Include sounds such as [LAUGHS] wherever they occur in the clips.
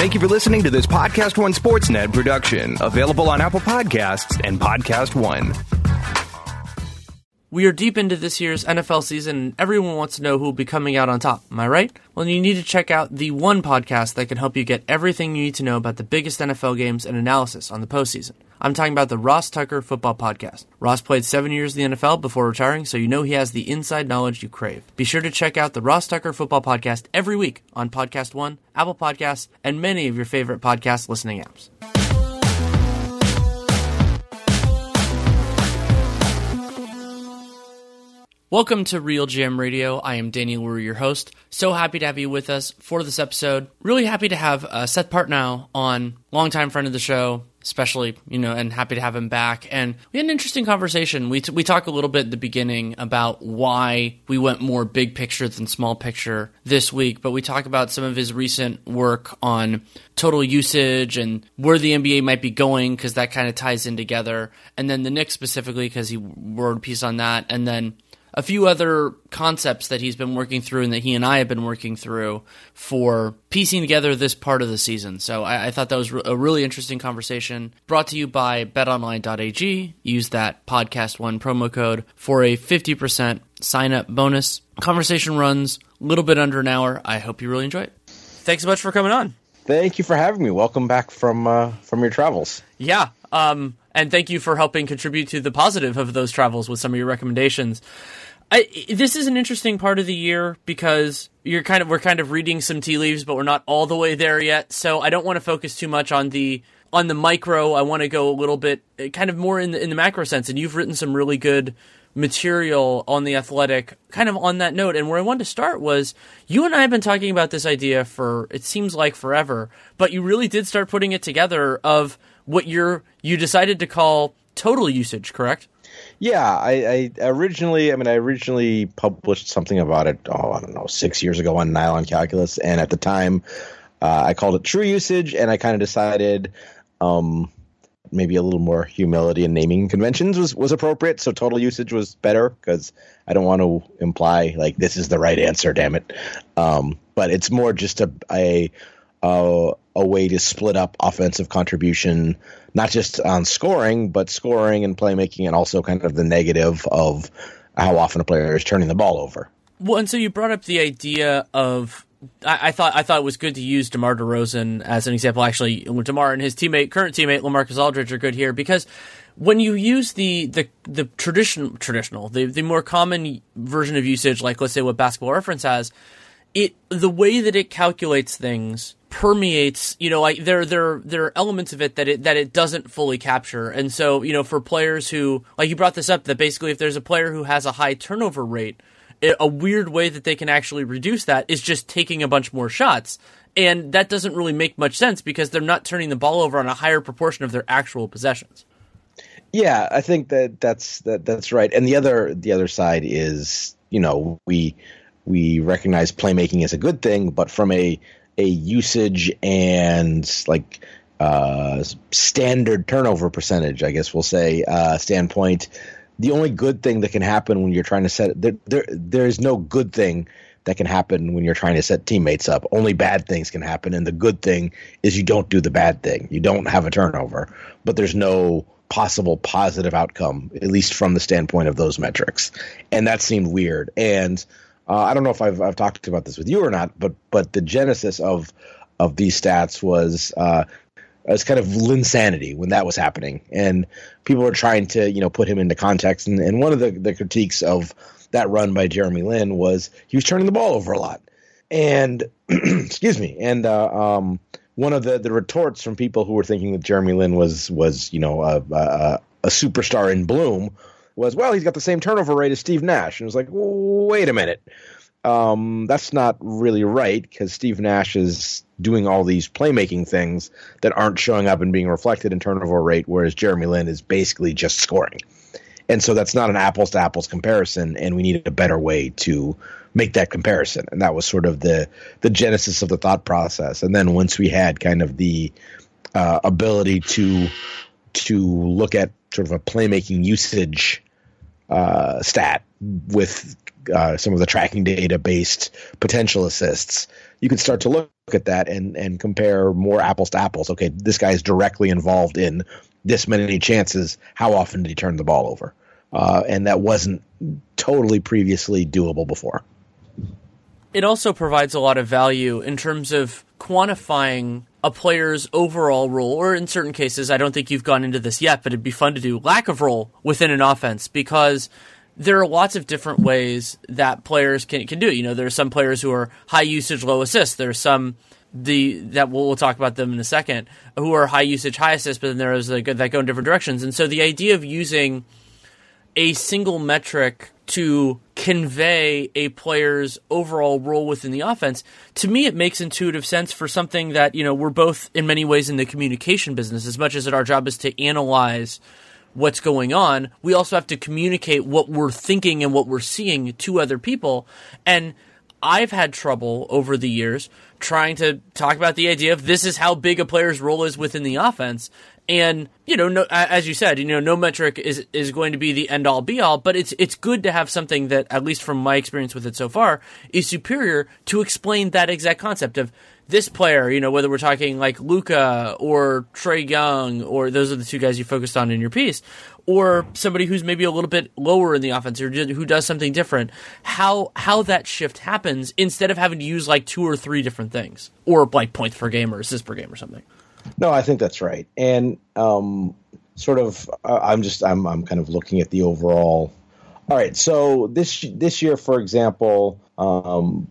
Thank you for listening to this Podcast One Sportsnet production, available on Apple Podcasts and Podcast One. We are deep into this year's NFL season, and everyone wants to know who will be coming out on top. Am I right? Well, you need to check out the one podcast that can help you get everything you need to know about the biggest NFL games and analysis on the postseason. I'm talking about the Ross Tucker Football Podcast. Ross played seven years in the NFL before retiring, so you know he has the inside knowledge you crave. Be sure to check out the Ross Tucker Football Podcast every week on Podcast One, Apple Podcasts, and many of your favorite podcast listening apps. Welcome to Real GM Radio. I am Danny Leroux, your host. So happy to have you with us for this episode. Really happy to have uh, Seth Partnow on, longtime friend of the show, especially you know, and happy to have him back. And we had an interesting conversation. We t- we talk a little bit at the beginning about why we went more big picture than small picture this week, but we talk about some of his recent work on total usage and where the NBA might be going because that kind of ties in together. And then the Knicks specifically because he wrote a piece on that, and then a few other concepts that he's been working through and that he and I have been working through for piecing together this part of the season. So I, I thought that was a really interesting conversation. Brought to you by betonline.ag. Use that podcast one promo code for a 50% sign up bonus. Conversation runs a little bit under an hour. I hope you really enjoy it. Thanks so much for coming on. Thank you for having me. Welcome back from uh, from your travels. Yeah. Um, and thank you for helping contribute to the positive of those travels with some of your recommendations. I, this is an interesting part of the year because you're kind of we're kind of reading some tea leaves, but we're not all the way there yet. So I don't want to focus too much on the on the micro. I want to go a little bit eh, kind of more in the in the macro sense. And you've written some really good material on the athletic kind of on that note and where i wanted to start was you and i have been talking about this idea for it seems like forever but you really did start putting it together of what you're you decided to call total usage correct yeah, I, I, originally, I mean, I originally published something about it. Oh, I don't know, six years ago on Nylon Calculus, and at the time, uh, I called it True Usage, and I kind of decided, um, maybe a little more humility in naming conventions was was appropriate. So total usage was better because I don't want to imply like this is the right answer. Damn it! Um, but it's more just a a a, a way to split up offensive contribution, not just on scoring, but scoring and playmaking, and also kind of the negative of how often a player is turning the ball over. Well, and so you brought up the idea of. I, I thought I thought it was good to use DeMar DeRozan as an example. Actually, DeMar and his teammate, current teammate LaMarcus Aldridge, are good here because when you use the the the traditional traditional the the more common version of usage, like let's say what Basketball Reference has, it the way that it calculates things permeates you know like there there there are elements of it that it that it doesn't fully capture. And so you know for players who like you brought this up that basically if there's a player who has a high turnover rate it, a weird way that they can actually reduce that is just taking a bunch more shots. And that doesn't really make much sense because they're not turning the ball over on a higher proportion of their actual possessions. Yeah i think that that's that that's right. And the other the other side is you know we we recognize playmaking as a good thing but from a a usage and like uh, standard turnover percentage, I guess we'll say, uh, standpoint, the only good thing that can happen when you're trying to set there, there, there is no good thing that can happen when you're trying to set teammates up. Only bad things can happen, and the good thing is you don't do the bad thing. You don't have a turnover, but there's no possible positive outcome, at least from the standpoint of those metrics, and that seemed weird. And uh, I don't know if I've, I've talked about this with you or not, but but the genesis of of these stats was uh, kind of Linsanity when that was happening, and people were trying to you know put him into context. And, and one of the, the critiques of that run by Jeremy Lin was he was turning the ball over a lot, and [CLEARS THROAT] excuse me, and uh, um, one of the the retorts from people who were thinking that Jeremy Lin was was you know a, a, a superstar in bloom was, well, he's got the same turnover rate as Steve Nash. And it was like, wait a minute. um, that's not really right because Steve Nash is doing all these playmaking things that aren't showing up and being reflected in turnover rate, whereas Jeremy Lin is basically just scoring. And so that's not an apples to apples comparison, and we needed a better way to make that comparison. And that was sort of the the genesis of the thought process. And then once we had kind of the uh, ability to to look at sort of a playmaking usage uh, stat with uh, some of the tracking data based potential assists, you can start to look at that and and compare more apples to apples. Okay, this guy is directly involved in this many chances. How often did he turn the ball over? Uh, and that wasn't totally previously doable before. It also provides a lot of value in terms of quantifying a player's overall role, or in certain cases, I don't think you've gone into this yet, but it'd be fun to do lack of role within an offense because there are lots of different ways that players can can do it. You know, there are some players who are high usage, low assist. There's some the that we'll, we'll talk about them in a second who are high usage, high assist, but then there's like that go in different directions. And so the idea of using a single metric to convey a player's overall role within the offense, to me, it makes intuitive sense for something that, you know, we're both in many ways in the communication business, as much as our job is to analyze what's going on, we also have to communicate what we're thinking and what we're seeing to other people. And I've had trouble over the years trying to talk about the idea of this is how big a player's role is within the offense. And you know, no, as you said, you know, no metric is is going to be the end all be all, but it's it's good to have something that, at least from my experience with it so far, is superior to explain that exact concept of this player, you know, whether we're talking like Luka or Trae Young, or those are the two guys you focused on in your piece, or somebody who's maybe a little bit lower in the offense or who does something different, how how that shift happens instead of having to use like two or three different things, or like points per game or assists per game or something. No, I think that's right, and um, sort of, uh, I'm just I'm I'm kind of looking at the overall. All right, so this this year, for example, um,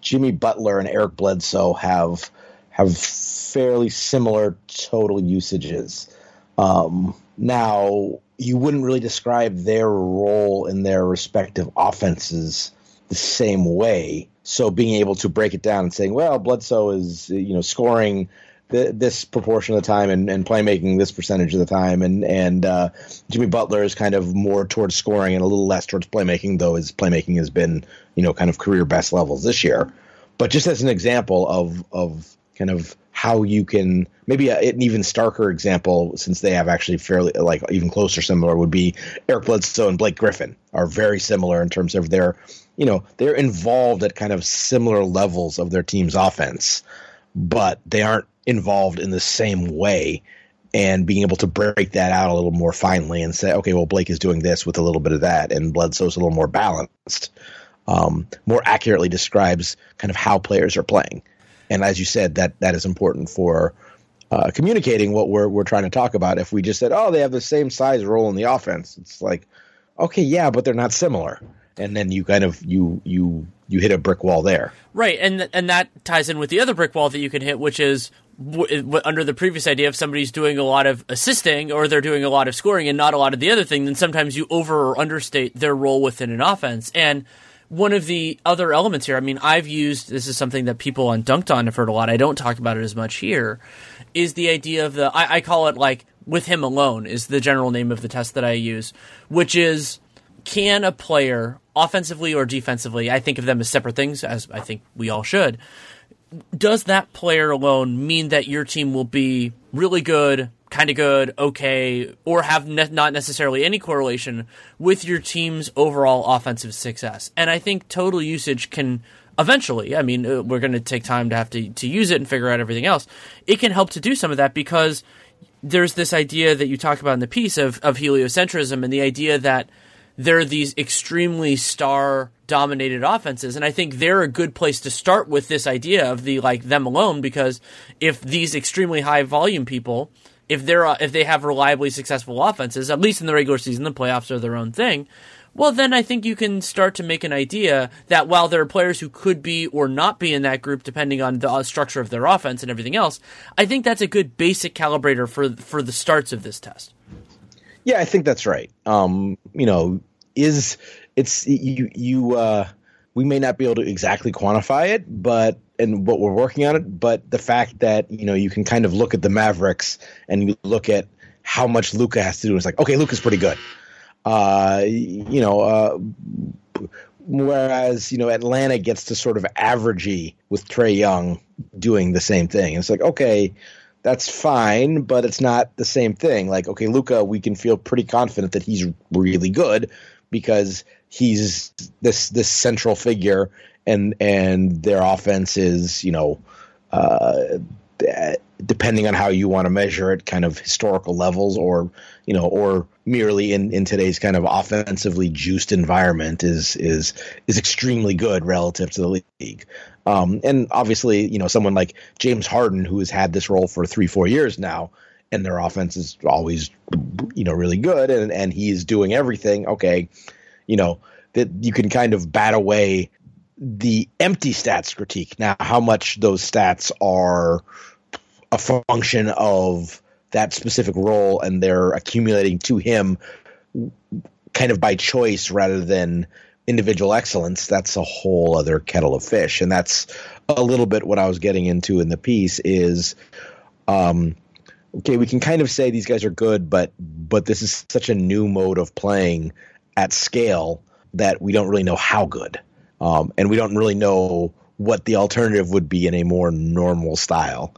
Jimmy Butler and Eric Bledsoe have have fairly similar total usages. Um, now, you wouldn't really describe their role in their respective offenses the same way. So being able to break it down and saying, well, Bledsoe is you know scoring the, this proportion of the time and, and playmaking this percentage of the time, and and uh, Jimmy Butler is kind of more towards scoring and a little less towards playmaking, though his playmaking has been you know kind of career best levels this year. But just as an example of of kind of how you can maybe a, an even starker example since they have actually fairly like even closer similar would be Eric Bledsoe and Blake Griffin are very similar in terms of their you know they're involved at kind of similar levels of their team's offense but they aren't involved in the same way and being able to break that out a little more finely and say okay well Blake is doing this with a little bit of that and Bledsoe's a little more balanced um, more accurately describes kind of how players are playing and as you said, that that is important for uh, communicating what we're we're trying to talk about. If we just said, "Oh, they have the same size role in the offense," it's like, okay, yeah, but they're not similar. And then you kind of you you you hit a brick wall there, right? And and that ties in with the other brick wall that you can hit, which is w- under the previous idea if somebody's doing a lot of assisting or they're doing a lot of scoring and not a lot of the other thing, then sometimes you over or understate their role within an offense. And one of the other elements here, I mean, I've used this is something that people on Dunked On have heard a lot. I don't talk about it as much here. Is the idea of the I, I call it like with him alone is the general name of the test that I use, which is can a player offensively or defensively, I think of them as separate things, as I think we all should. Does that player alone mean that your team will be really good, kind of good, okay, or have ne- not necessarily any correlation with your team's overall offensive success. And I think total usage can eventually, I mean, uh, we're going to take time to have to, to use it and figure out everything else. It can help to do some of that because there's this idea that you talk about in the piece of, of heliocentrism and the idea that there are these extremely star dominated offenses and i think they're a good place to start with this idea of the like them alone because if these extremely high volume people if they're uh, if they have reliably successful offenses, at least in the regular season, the playoffs are their own thing. Well, then I think you can start to make an idea that while there are players who could be or not be in that group, depending on the uh, structure of their offense and everything else, I think that's a good basic calibrator for for the starts of this test. Yeah, I think that's right. Um, you know, is it's you you uh, we may not be able to exactly quantify it, but and what we're working on it. But the fact that you know you can kind of look at the Mavericks and you look at how much Luka has to do. It's like okay, Luka's pretty good. Uh, you know, uh, whereas you know Atlanta gets to sort of averagey with Trae Young doing the same thing. It's like okay, that's fine, but it's not the same thing. Like okay, Luka, we can feel pretty confident that he's really good because he's this this central figure, and and their offense is you know. Uh, depending on how you want to measure it, kind of historical levels, or you know, or merely in, in today's kind of offensively juiced environment, is is is extremely good relative to the league. Um, and obviously, you know, someone like James Harden, who has had this role for three, four years now, and their offense is always, you know, really good, and and he is doing everything. Okay, you know that you can kind of bat away the empty stats critique. Now, how much those stats are a function of that specific role and they're accumulating to him kind of by choice rather than individual excellence, that's a whole other kettle of fish. And that's a little bit what I was getting into in the piece is um, okay, we can kind of say these guys are good, but but this is such a new mode of playing at scale that we don't really know how good. Um, and we don't really know what the alternative would be in a more normal style.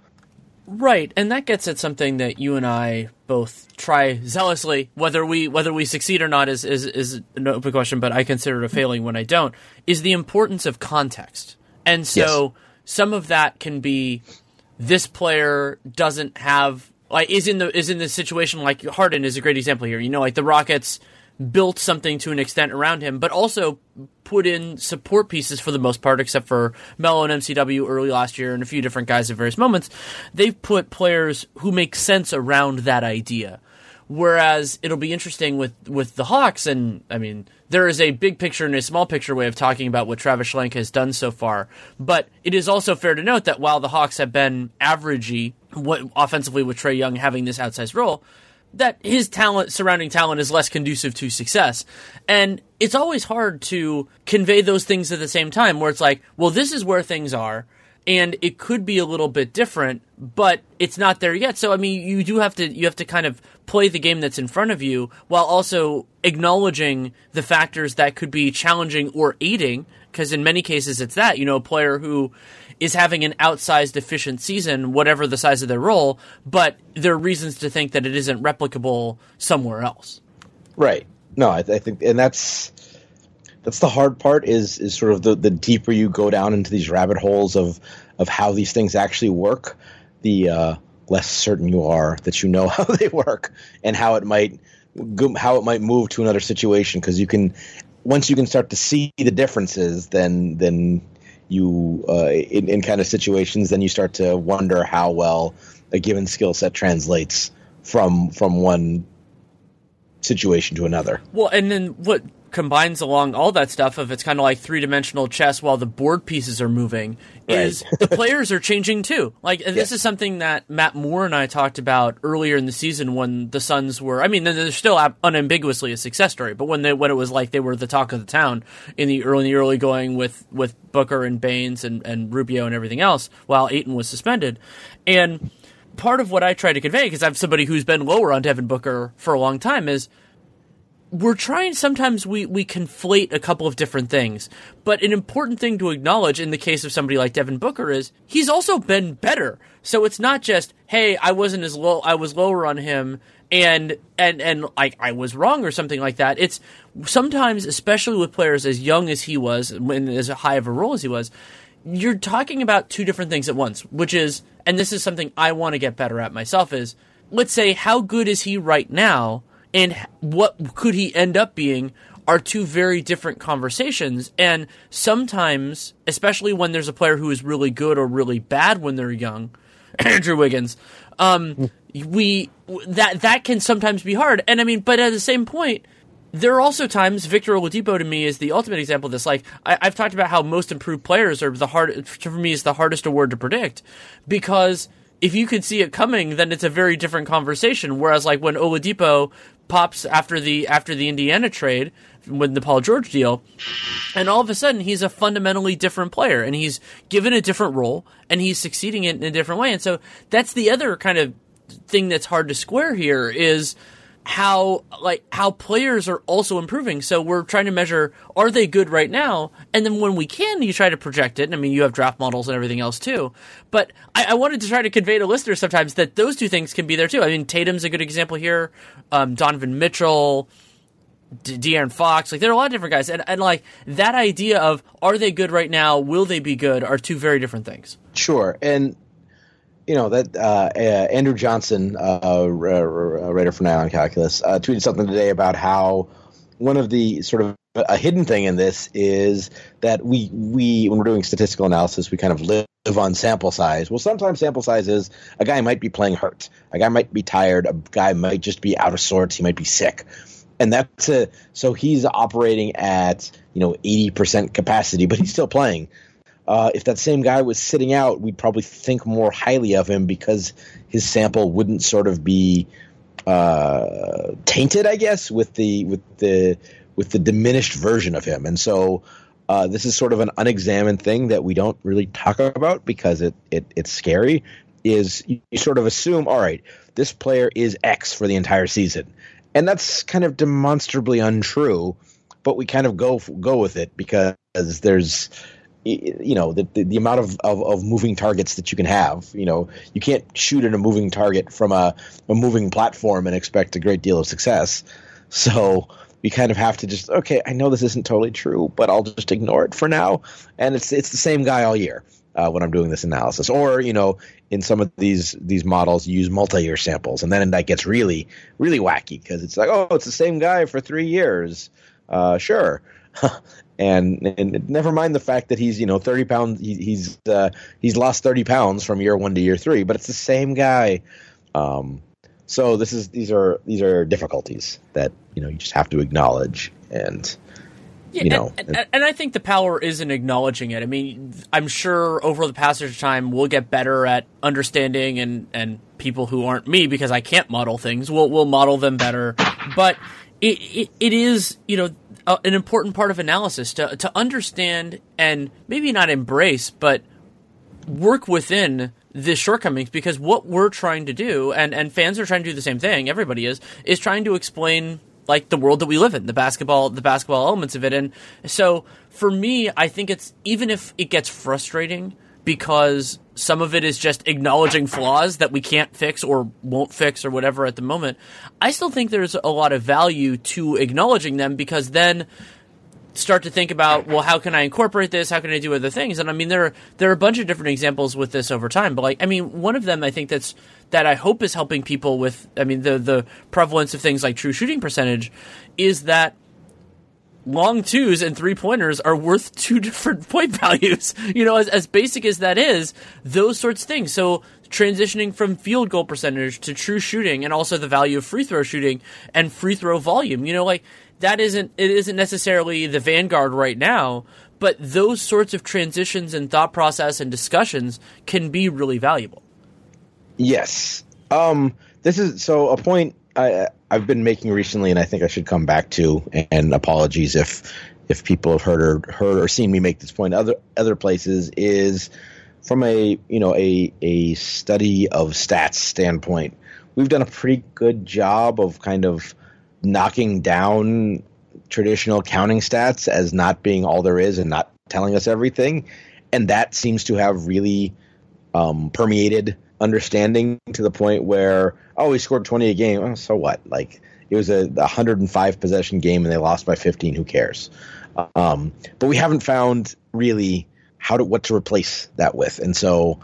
Right, and that gets at something that you and I both try zealously. Whether we whether we succeed or not is is is an open question, but I consider it a failing when I don't. Is the importance of context, and so yes. some of that can be this player doesn't have like is in the is in the situation like Harden is a great example here. You know, like the Rockets built something to an extent around him, but also put in support pieces for the most part, except for Melo and MCW early last year and a few different guys at various moments. They've put players who make sense around that idea. Whereas it'll be interesting with, with the Hawks, and I mean, there is a big picture and a small picture way of talking about what Travis Schlenk has done so far. But it is also fair to note that while the Hawks have been averagey what, offensively with Trae Young having this outsized role, that his talent, surrounding talent, is less conducive to success. And it's always hard to convey those things at the same time, where it's like, well, this is where things are, and it could be a little bit different, but it's not there yet. So, I mean, you do have to, you have to kind of play the game that's in front of you while also acknowledging the factors that could be challenging or aiding, because in many cases it's that, you know, a player who is having an outsized efficient season, whatever the size of their role, but there are reasons to think that it isn't replicable somewhere else. Right. No, I, I think, and that's that's the hard part is is sort of the, the deeper you go down into these rabbit holes of of how these things actually work, the uh, less certain you are that you know [LAUGHS] how they work and how it might how it might move to another situation because you can once you can start to see the differences then then you uh, in, in kind of situations, then you start to wonder how well a given skill set translates from from one situation to another. Well, and then what combines along all that stuff of it's kind of like three dimensional chess while the board pieces are moving right. is the players are changing too. Like yes. this is something that Matt Moore and I talked about earlier in the season when the Suns were. I mean, they're still unambiguously a success story, but when they when it was like they were the talk of the town in the early in the early going with with Booker and Baynes and and Rubio and everything else, while Ayton was suspended, and part of what I try to convey because I'm somebody who's been lower on Devin Booker for a long time is we're trying sometimes we, we conflate a couple of different things but an important thing to acknowledge in the case of somebody like devin booker is he's also been better. So it's not just hey i wasn't as low i was lower on him and and and like i was wrong or something like that. It's sometimes especially with players as young as he was and as high of a role as he was you're talking about two different things at once which is and this is something i want to get better at myself is let's say how good is he right now and what could he end up being are two very different conversations. And sometimes, especially when there's a player who is really good or really bad when they're young, [CLEARS THROAT] Andrew Wiggins, um, we that that can sometimes be hard. And I mean, but at the same point, there are also times Victor Oladipo to me is the ultimate example of this. Like I, have talked about how most improved players are the hard for me is the hardest award to predict because if you could see it coming, then it's a very different conversation. Whereas like when Oladipo pops after the after the Indiana trade, with the Paul George deal, and all of a sudden he's a fundamentally different player, and he's given a different role, and he's succeeding in a different way. And so that's the other kind of thing that's hard to square here is how like how players are also improving. So we're trying to measure are they good right now, and then when we can, you try to project it. And I mean, you have draft models and everything else too. But I, I wanted to try to convey to listeners sometimes that those two things can be there too. I mean, Tatum's a good example here. Um, Donovan Mitchell. D- De'Aaron Fox, like there are a lot of different guys, and, and like that idea of are they good right now? Will they be good? Are two very different things. Sure, and you know that uh, uh, Andrew Johnson, uh, writer for Nylon Calculus, uh, tweeted something today about how one of the sort of a hidden thing in this is that we we when we're doing statistical analysis, we kind of live on sample size. Well, sometimes sample size is a guy might be playing hurt, a guy might be tired, a guy might just be out of sorts, he might be sick, and that's a, so he's operating at you know eighty percent capacity, but he's still playing uh, if that same guy was sitting out, we'd probably think more highly of him because his sample wouldn't sort of be uh, tainted, I guess, with the with the with the diminished version of him. And so uh, this is sort of an unexamined thing that we don't really talk about because it, it it's scary. Is you, you sort of assume, all right, this player is X for the entire season, and that's kind of demonstrably untrue. But we kind of go go with it because there's you know the, the, the amount of, of, of, moving targets that you can have you know you can't shoot at a moving target from a, a moving platform and expect a great deal of success. So we kind of have to just okay i know this isn't totally true but i'll just ignore it for now. And it's it's the same guy all year uh, when i'm doing this analysis. Or you know in some of these these models you use multi-year samples and then that gets really really wacky because it's like oh it's the same guy for three years. Uh, sure [LAUGHS] and and never mind the fact that he's you know 30 pounds he, he's uh, he's lost 30 pounds from year one to year three but it's the same guy. Um, so this is these are these are difficulties that you know you just have to acknowledge and yeah, you know and, and, and, i think the power is in acknowledging it. I mean i'm sure over the passage of time we'll get better at understanding and and people who aren't me because i can't model things. We'll, we'll model them better. But it, it, is you know uh, an important part of analysis to to understand and maybe not embrace, but work within the shortcomings because what we're trying to do and and fans are trying to do the same thing everybody is is trying to explain like the world that we live in the basketball the basketball elements of it. And so for me i think it's even if it gets frustrating because some of it is just acknowledging flaws that we can't fix or won't fix or whatever at the moment. I still think there's a lot of value to acknowledging them because then start to think about well how can I incorporate this how can I do other things and I mean there are, there are a bunch of different examples with this over time but like I mean one of them I think that's that I hope is helping people with I mean the the prevalence of things like true shooting percentage is that long twos and three pointers are worth [LAUGHS] two different point values. You know, as, as basic as that is, those sorts of things. So transitioning from field goal percentage to true shooting and also the value of free throw shooting and free throw volume. You know, like that isn't it isn't necessarily the vanguard right now, but those sorts of transitions and thought process and discussions can be really valuable. Yes. Um this is so a point I I've been making recently, and I think I should come back to. And apologies if if people have heard or heard or seen me make this point other other places is from a you know a a study of stats standpoint. We've done a pretty good job of kind of knocking down traditional counting stats as not being all there is and not telling us everything, and that seems to have really um, permeated understanding to the point where oh he scored 20 a game. So what? Like it was a 105 possession game and they lost by 15 who cares? Um, but we haven't found really how to what to replace that with. And so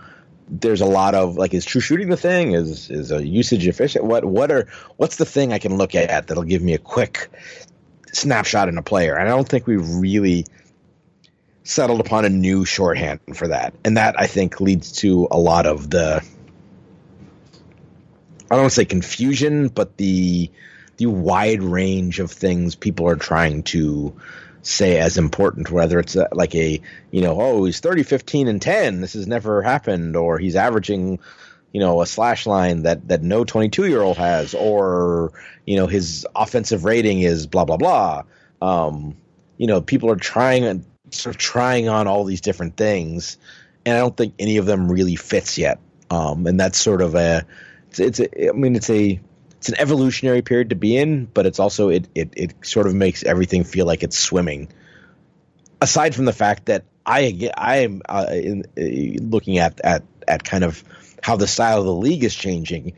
there's a lot of like is true shooting the thing? Is is a usage efficient? What what are what's the thing i can look at that'll give me a quick snapshot in a player? And i don't think we really settled upon a new shorthand for that. And that i think leads to a lot of the I don't want to say confusion, but the the wide range of things people are trying to say as important, whether it's a, like a, you know, oh, he's 30, 15, and 10. This has never happened. Or he's averaging, you know, a slash line that, that no 22 year old has. Or, you know, his offensive rating is blah, blah, blah. Um, you know, people are trying sort of trying on all these different things, and I don't think any of them really fits yet. Um, and that's sort of a, it's, it's a, I mean, it's a, it's an evolutionary period to be in, but it's also it it it sort of makes everything feel like it's swimming. Aside from the fact that I I am uh, in, uh, looking at at at kind of how the style of the league is changing,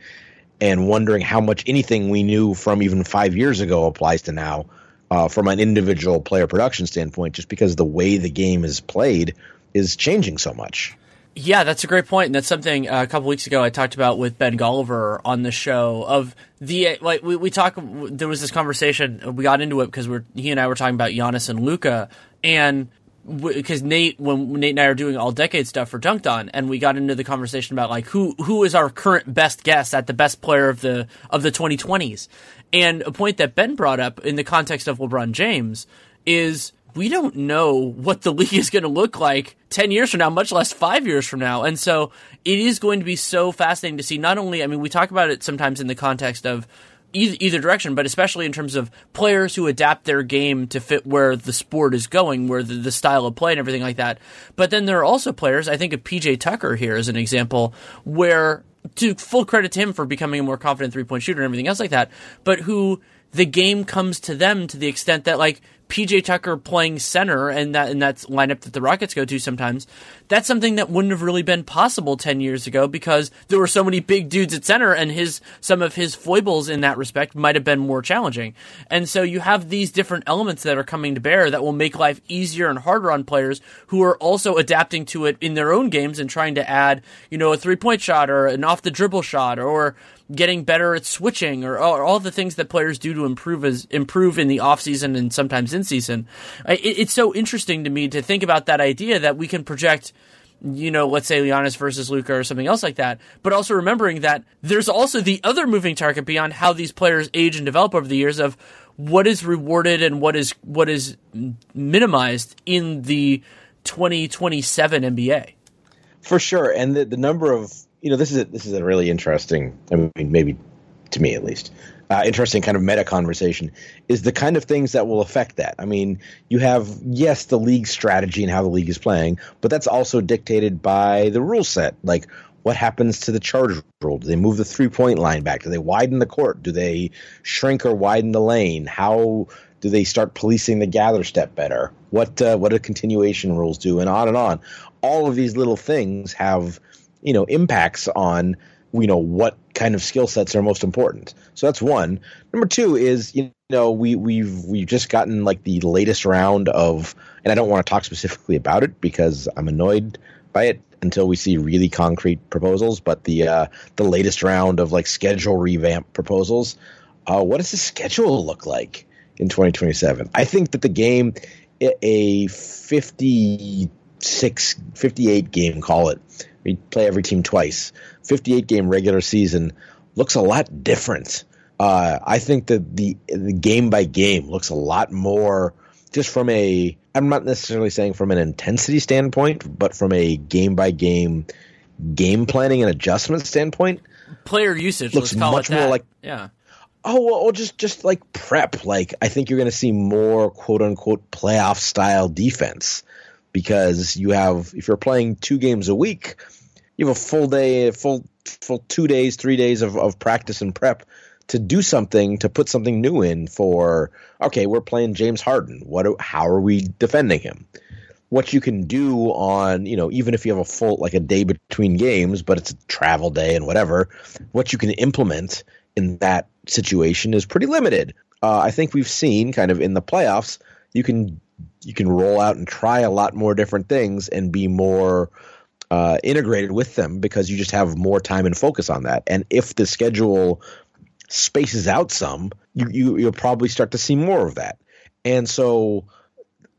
and wondering how much anything we knew from even five years ago applies to now, uh, from an individual player production standpoint, just because the way the game is played is changing so much. Yeah, that's a great point, and that's something uh, a couple weeks ago I talked about with Ben Golliver on the show. Of the like, we we talk. There was this conversation. We got into it because we're he and I were talking about Giannis and Luka, and because Nate, when Nate and I are doing all decade stuff for Dunked On, and we got into the conversation about like who who is our current best guess at the best player of the of the 2020s, and a point that Ben brought up in the context of LeBron James is we don't know what the [LAUGHS] league is going to look like 10 years from now, much less five years from now. And so it is going to be so fascinating to see not only, I mean, we talk about it sometimes in the context of either, either direction, but especially in terms of players who adapt their game to fit where the sport is going, where the, the style of play and everything like that. But then there are also players, I think of PJ Tucker here as an example, where to full credit to him for becoming a more confident three point shooter and everything else like that, but who the game comes to them to the extent that like PJ Tucker playing center and that and that's lineup that the Rockets go to sometimes. That's something that wouldn't have really been possible ten years ago because there were so many big dudes at center, and his some of his foibles in that respect might have been more challenging. And so you have these different elements that are coming to bear that will make life easier and harder on players who are also adapting to it in their own games and trying to add, you know, a three point shot or an off the dribble shot or getting better at switching or, or, all the things that players do to improve as improve in the off season and sometimes in season. It, it's so interesting to me to think about that idea that we can project you know, let's say Giannis versus Luka or something else like that. But also remembering that there's also the other moving target beyond how these players age and develop over the years of what is rewarded and what is what is minimized in the 2027 NBA. For sure, and the, the number of you know, this is a, this is a really interesting. I mean, maybe to me at least, uh, interesting kind of meta conversation is the kind of things that will affect that. I mean, you have yes the league strategy and how the league is playing, but that's also dictated by the rule set. Like, what happens to the charge rule? Do they move the three point line back? Do they widen the court? Do they shrink or widen the lane? How do they start policing the gather step better? What uh, what do continuation rules do? And on and on. All of these little things have you know impacts on you know what kind of skill sets are most important. So that's one. Number two is you know we we've we've just gotten like the latest round of, and I don't want to talk specifically about it because I'm annoyed by it until we see really concrete proposals. But the uh, the latest round of like schedule revamp proposals, uh, what does the schedule look like in 2027? I think that the game, a 56, 58 game, call it we play every team twice. 58 game regular season looks a lot different. Uh, I think that the the game by game looks a lot more just from a I'm not necessarily saying from an intensity standpoint, but from a game by game game planning and adjustment standpoint. Player usage looks much more like yeah. Oh well, well, just just like prep. Like I think you're going to see more quote unquote playoff style defense because you have if you're playing two games a week, you have a full day, full full two days, three days of, of practice and prep to do something to put something new in for okay we're playing james harden. What how are we defending him? What you can do on you know even if you have a full like a day between games but it's a travel day and whatever what you can implement in that situation is pretty limited. Uh, i think we've seen kind of in the playoffs you can you can roll out and try a lot more different things and be more uh, integrated with them because you just have more time and focus on that. And if the schedule spaces out some, you, you you'll probably start to see more of that. And so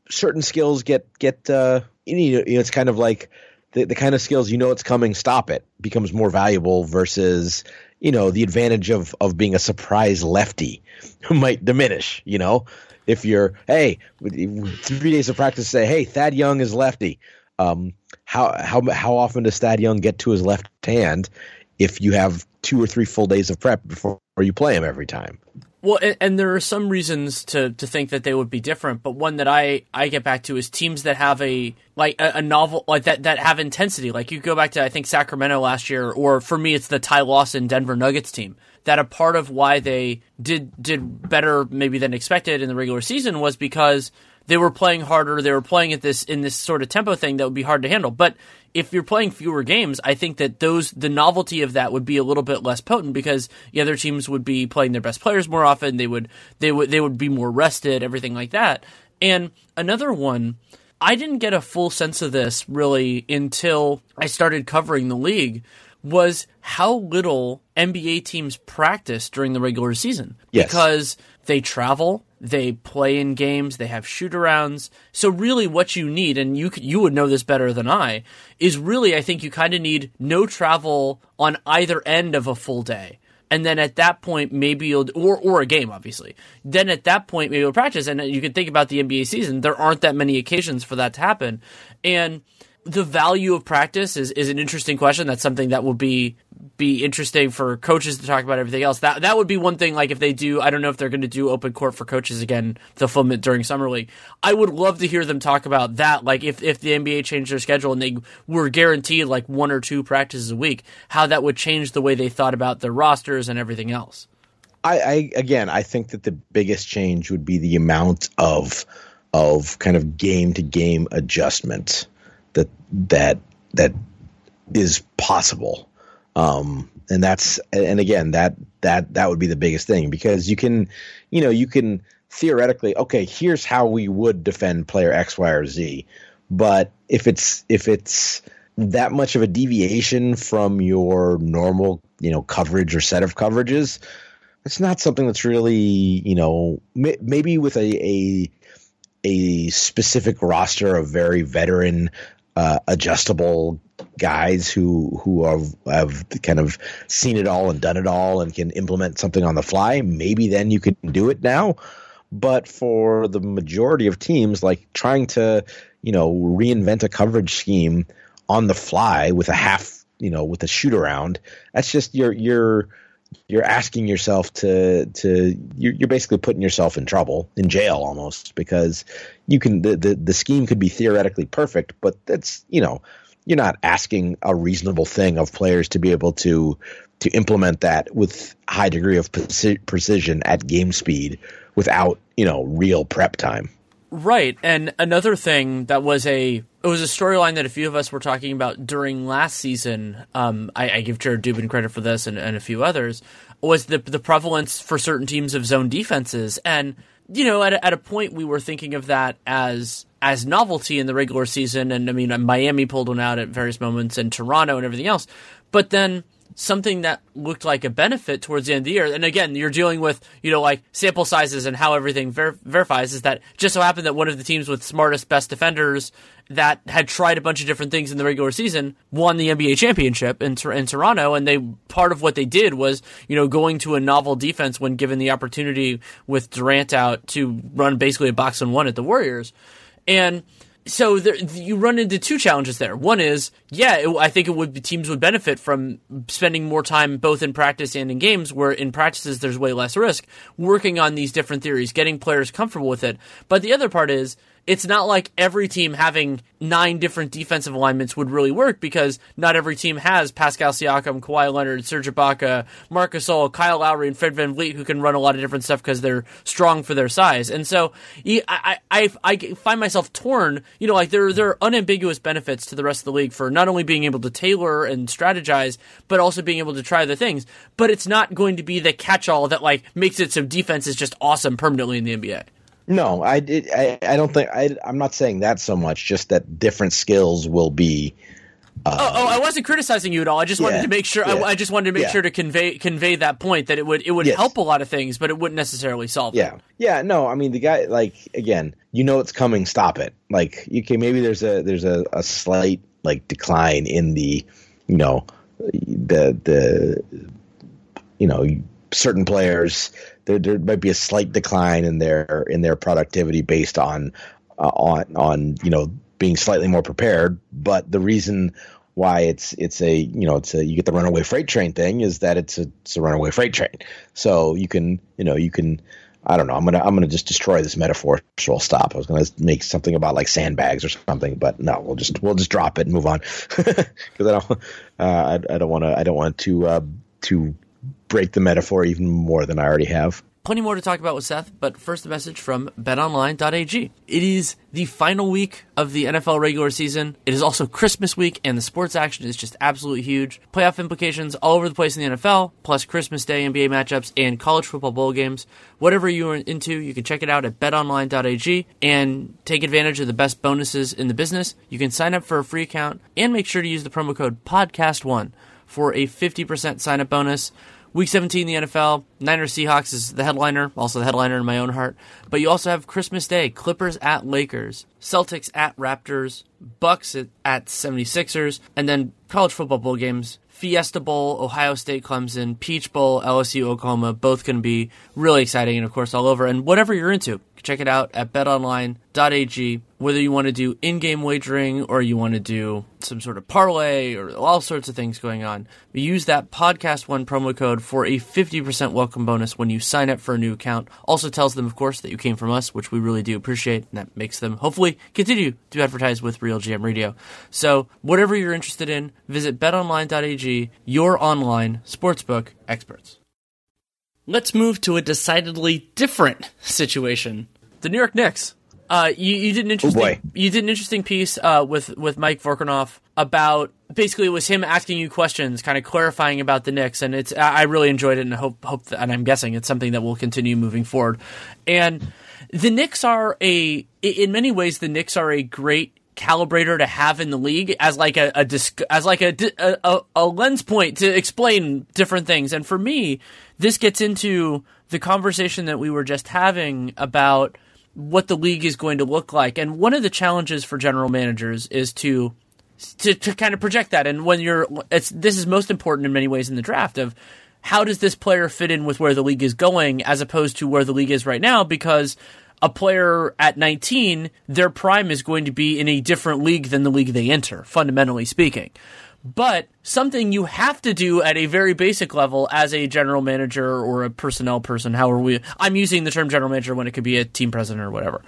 certain skills get get uh, you know it's kind of like the, the kind of skills you know it's coming, stop it becomes more valuable versus you know the advantage of of being a surprise lefty [LAUGHS] might diminish. You know, if you're hey three days of practice say hey Thad Young is lefty. Um, how how how often does Thad Young get to his left hand if you have two or three full days of prep before you play him every time? Well, and, and, there are some reasons to, to think that they would be different, but one that I, I get back to is teams that have a like a, a, novel like that that have intensity. Like you go back to I think Sacramento last year, or for me it's the Ty Lawson Denver Nuggets team. That a part of why they did did better maybe than expected in the regular season was because they were playing harder. They were playing at this in this sort of tempo thing that would be hard to handle. But if you're playing fewer games, I think that those the novelty of that would be a little bit less potent because the other teams would be playing their best players more often. They would they would they would be more rested, everything like that. And another one, I didn't get a full sense of this really until I started covering the league was how little NBA teams practice during the regular season. Yes. Because they travel, they play in games, they have shoot arounds. So really what you need and you you would know this better than I is really I think you kind of need no travel on either end of a full day. And then at that point, maybe you'll, or, or a game, obviously. Then at that point, maybe you'll practice. And you can think about the NBA season. There aren't that many occasions for that to happen. And the value of practice is, is an interesting question. That's something that will be be interesting for coaches to talk about everything else. That that would be one thing. Like if they do, I don't know if they're going to do open court for coaches again. The film it during summer league. I would love to hear them talk about that. Like if if the NBA changed their schedule and they were guaranteed like one or two practices a week, how that would change the way they thought about their rosters and everything else. I, I again, I think that the biggest change would be the amount of of kind of game to game adjustment that that that is possible. Um, and that's and again that that that would be the biggest thing because you can you know you can theoretically okay here's how we would defend player X Y or Z but if it's if it's that much of a deviation from your normal you know coverage or set of coverages it's not something that's really you know maybe with a a a specific roster of very veteran uh, adjustable guys who who have, have kind of seen it all and done it all and can implement something on the fly. Maybe then you can do it now. But for the majority of teams, like trying to you know reinvent a coverage scheme on the fly with a half you know with a shoot around, that's just you're you're you're asking yourself to to you're, you're basically putting yourself in trouble in jail almost because you can the, the the scheme could be theoretically perfect but that's you know you're not asking a reasonable thing of players to be able to to implement that with high degree of precision at game speed without you know real prep time. Right and another thing that was a it was a storyline that a few of us were talking about during last season. Um, I, I, give Jared Dubin credit for this and, and a few others. Was the the prevalence for certain teams of zone defenses, and you know, at a, at a point we were thinking of that as as novelty in the regular season, and I mean, Miami pulled one out at various moments, and Toronto and everything else. But then something that looked like a benefit towards the end of the year. And again, you're dealing with, you know, like sample sizes and how everything ver- verifies is that just so happened that one of the teams with smartest, best defenders that had tried a bunch of different things in the regular season won the NBA championship in, in Toronto. And they, part of what they did was, you know, going to a novel defense when given the opportunity with Durant out to run basically a box and one at the Warriors. And, so there, you run into two challenges there. One is, yeah, it, I think it would teams would benefit from spending more time both in practice and in games, where in practices there's way less risk, working on these different theories, getting players comfortable with it. But the other part is, it's not like every team having nine different defensive alignments would really work because not every team has Pascal Siakam, Kawhi Leonard, Serge Ibaka, Marcus Gasol, Kyle Lowry, and Fred Van VanVleet who can run a lot of different stuff because they're strong for their size. And so I, I, I find myself torn, you know, like there, there are unambiguous benefits to the rest of the league for not only being able to tailor and strategize, but also being able to try the things. But it's not going to be the catch all that like makes it so defense is just awesome permanently in the NBA. No, I, I, I don't think I, I'm not saying that so much. Just that different skills will be. Uh, oh, oh, I wasn't criticizing you at all. I just wanted yeah, to make sure. Yeah, I, I, just wanted to make yeah. sure to convey convey that point that it would it would yes. help a lot of things, but it wouldn't necessarily solve. Yeah, them. yeah. No, I mean the guy like again, you know it's coming. Stop it. Like you can maybe there's a there's a, a slight like decline in the you know the the you know certain players there, there might be a slight decline in their in their productivity based on uh, on on you know being slightly more prepared. But the reason why it's it's a you know it's a you get the runaway freight train thing is that it's a it's a runaway freight train. So you can you know you can I don't know I'm gonna I'm gonna just destroy this metaphor. So I'll stop. I was gonna make something about like sandbags or something, but no, we'll just we'll just drop it and move on [LAUGHS] because I don't uh, I, I don't want to I don't want to uh, to break the metaphor even more than I already have. Plenty more to talk about with Seth, but first a message from betonline.ag. It is the final week of the NFL regular season. It is also Christmas week, and the sports action is just absolutely huge. Playoff implications all over the place in the NFL, plus Christmas Day NBA matchups and college football bowl games. Whatever you are into, you can check it out at betonline.ag and take advantage of the best bonuses in the business. You can sign up for a free account and make sure to use the promo code PODCAST1 for a 50% sign up bonus. Week 17 in the NFL, Niners Seahawks is the headliner, also the headliner in my own heart. But you also have Christmas Day, Clippers at Lakers, Celtics at Raptors, Bucks at, at 76ers, and then college football bowl games. Fiesta Bowl, Ohio State Clemson, Peach Bowl, LSU Oklahoma, both going to be really exciting and of course all over. And whatever you're into, check it out at betonline.ag. Whether you want to do in-game wagering or you want to do some sort of parlay or all sorts of things going on, use that podcast one promo code for a 50% welcome bonus when you sign up for a new account. Also tells them, of course, that you came from us, which we really do appreciate, and that makes them hopefully continue to advertise with Real GM Radio. So whatever you're interested in, visit betonline.ag, your online sportsbook experts. Let's move to a decidedly different situation. The New York Knicks. Uh, you, you did an interesting boy. you did an interesting piece uh, with with Mike Vorkunov about basically it was him asking you questions, kind of clarifying about the Knicks, and it's I I really enjoyed it and hope hope that, and I'm guessing it's something that will continue moving forward. And the Knicks are a in many ways the Knicks are a great calibrator to have in the league as like a, a disc, as like a a a lens point to explain different things. And for me, this gets into the conversation that we were just having about what the league is going to look like. And one of the challenges for general managers is to to, to kind of project that. And when you're, it's this is most important in many ways in the draft of how does this player fit in with where the league is going as opposed to where the league is right now because a player at 19 their prime is going to be in a different league than the league they enter fundamentally speaking but something you have to do at a very basic level as a general manager or a personnel person however we i'm using the term general manager when it could be a team president or whatever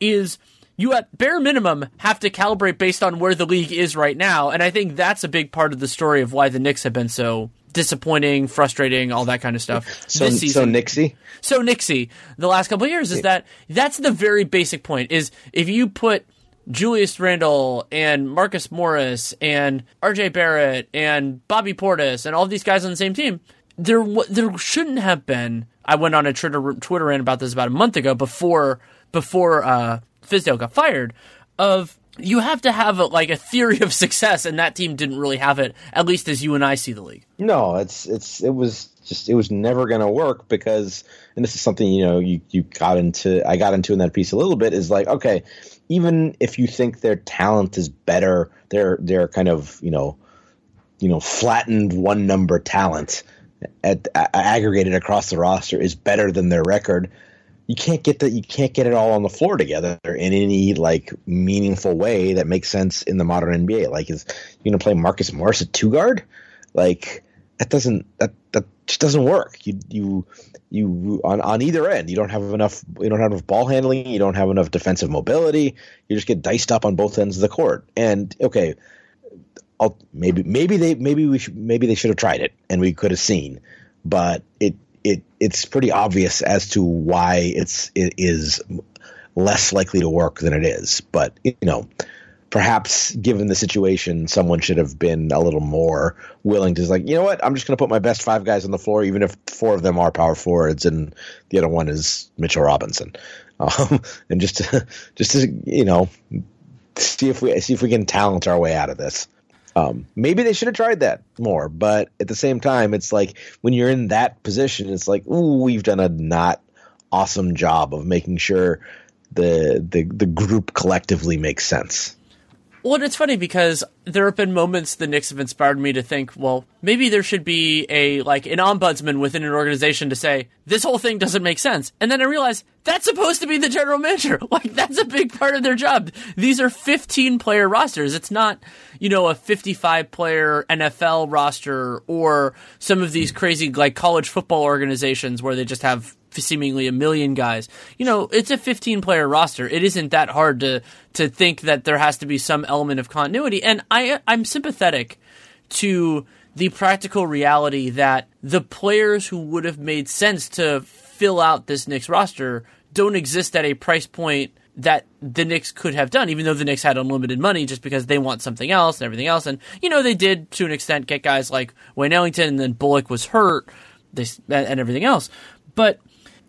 is you at bare minimum have to calibrate based on where the league is right now. And i think that's a big part of the story of why the Knicks have been so disappointing frustrating all that kind of stuff So this so Nixie. so Nixie the last couple of years is that that's the very basic point is if you put Julius Randle and Marcus Morris and RJ Barrett and Bobby Portis and all these guys on the same team there there shouldn't have been I went on a Twitter Twitter rant about this about a month ago before before uh Fizdale got fired of you have to have a, like a theory of [LAUGHS] success and that team didn't really have it at least as you and I see the league. No, it's it's it was just it was never going to work because and this is something you know you you got into I got into in that piece a little bit is like okay even if you think their talent is better their their kind of you know you know flattened one number talent at, aggregated across the roster is better than their record you can't get that you can't get it all on the floor together in any like meaningful way that makes sense in the modern NBA. Like is you gonna play Marcus Morris at two guard? Like that doesn't that that just doesn't work. You you you on on either end you don't have enough you don't have enough ball handling, you don't have enough defensive mobility, you just get diced up on both ends of the court. And okay, I'll, maybe maybe they maybe we should maybe they should have tried it and we could have seen, but it it it's pretty obvious as to why it's it is less likely to work than it is. But you know, perhaps given the situation, someone should have been a little more willing to like you know what I'm just going to put my best five guys on the floor, even if four of them are power forwards and the other one is Mitchell Robinson, um, [LAUGHS] and just to, just to you know see if we see if we can talent our way out of this. Um, maybe they should have tried that more, but at the same time, it's like when you're in that position, it's like, ooh, we've done a not awesome job of making sure the the the group collectively makes sense. Well, it's funny because there have been moments the Knicks have inspired me to think, well, maybe there should be a like an ombudsman within an organization to say this whole thing doesn't make sense. And then I realize that's supposed to be the general manager. [LAUGHS] Like that's a big part of their job. These are 15 player rosters. It's not, you know, a 55 player NFL roster or some of these crazy like college football organizations where they just have seemingly a million guys. You know, it's a 15 player roster. It isn't that hard to to think that there has to be some element of continuity. And I I'm sympathetic to the practical reality that the players who would have made sense to fill out this Knicks roster don't exist at a price point that the Knicks could have done, even though the Knicks had unlimited money just because they want something else and everything else. And, you know, they did to an extent get guys like Wayne Ellington and then Bullock was hurt they, and everything else. But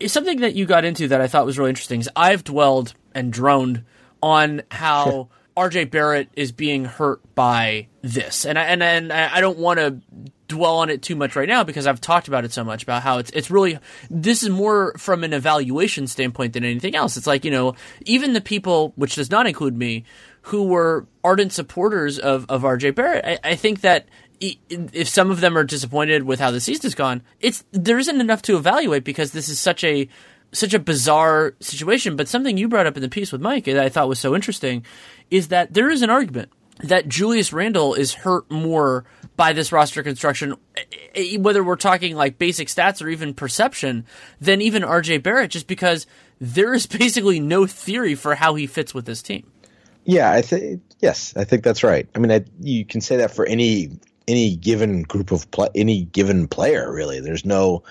something that you got into that I thought was really interesting is I've dwelled and droned on how [LAUGHS] RJ Barrett is being hurt by this, and I and and I don't want to dwell on it too much right now because I've talked about it so much about how it's it's really this is more from an evaluation standpoint than anything else. It's like you know even the people, which does not include me, who were ardent supporters of of RJ Barrett, I, I think that if some of them are disappointed with how the season's gone, it's there isn't enough to evaluate because this is such a such a bizarre situation. But something you brought up in the piece with Mike that I thought was so interesting is that there is an argument that Julius Randle is hurt more by this roster construction, whether we're talking like basic stats or even perception, than even RJ Barrett, just because there is [LAUGHS] basically no theory for how he fits with this team. Yeah, I think yes, I think that's right. I mean, I, you can say that for any any given group of play, any given player really. There's no,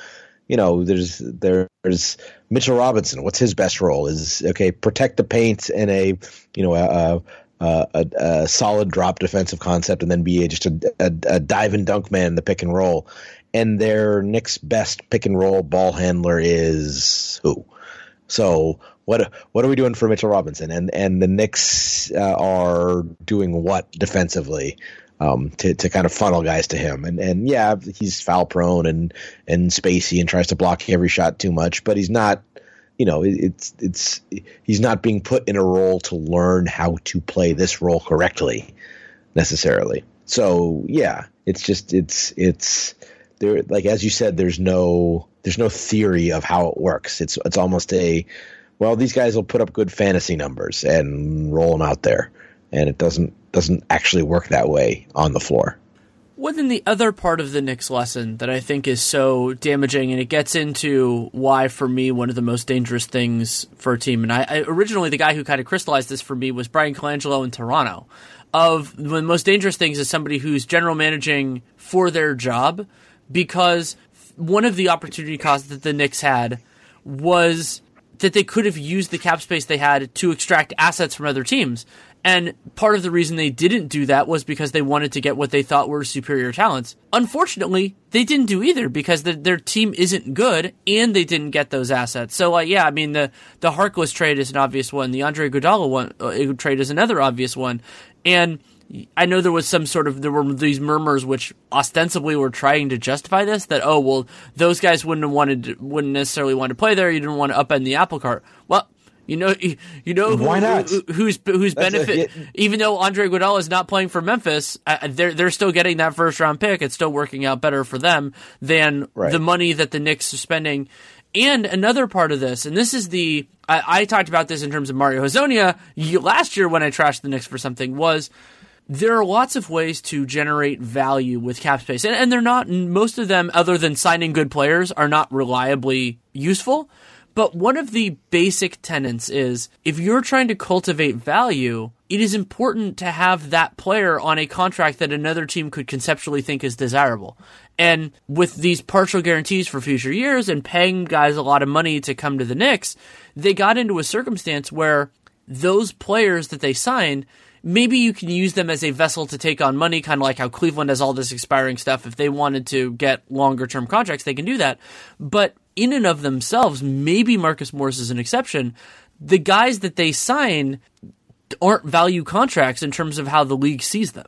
you know, there's there's Mitchell Robinson. What's his best role? Is okay, protect the paint in a you know a, a, a, a solid drop defensive concept, and then be a, just a, dive and dunk man in the pick and roll. And their Knicks best pick and roll ball handler is who? So what what are we doing for Mitchell Robinson? And and the Knicks uh, are doing what defensively? Um, to to kind of funnel guys to him. And and yeah, he's foul prone and and spacey and tries to block every shot too much, but he's not. You know, it's it's he's not being put in a role to learn how to play this role correctly, necessarily. So yeah, it's just it's it's there. Like as you said, there's no there's no theory of how it works. It's it's almost a well, these guys will put up good fantasy numbers and roll them out there, and it doesn't doesn't actually work that way on the floor. Well, then the other part of the Knicks lesson that I think is so damaging, and it gets into why, for me, one of the most dangerous things for a team. And I, I originally the guy who kind of crystallized this for me was Bryan Colangelo in Toronto. Of the most dangerous things is somebody who's general managing for their job, because one of the opportunity costs that the Knicks had was that they could have used the cap space they had to extract assets from other teams. And part of the reason they didn't do that was because they wanted to get what they thought were superior talents. Unfortunately, they didn't do either because the, their team isn't good and they didn't get those assets. So, uh, yeah, I mean, the, the Harkless trade is an obvious one. The Andre Iguodala one, uh, trade is another obvious one. And I know there was some sort of there were these murmurs which ostensibly were trying to justify this that oh well those guys wouldn't have wanted wouldn't necessarily want to play there you didn't want to upend the apple cart well you know, you know who, why not? Who, who's who's benefit? A, even though Andre Iguodala is not playing for Memphis, uh, they're they're still getting that first round pick. It's still working out better for them than right. the money that the Knicks are spending. And another part of this, and this is the I, I talked about this in terms of Mario Hezonja last year when I trashed the Knicks for something was there are lots of ways to generate value with cap space, and, and they're not most of them, other than signing good players, are not reliably useful. But one of the basic tenets is if you're trying to cultivate value, it is important to have that player on a contract that another team could conceptually think is desirable. And with these partial guarantees for future years and paying guys a lot of money to come to the Knicks, they got into a circumstance where those players that they signed maybe you can use them as a vessel to take on money, kind of like how Cleveland has all this expiring stuff. If they wanted to get longer term contracts, they can do that. But in and of themselves, maybe Marcus Morris is an exception. The guys that they sign aren't value contracts in terms of how the league sees them.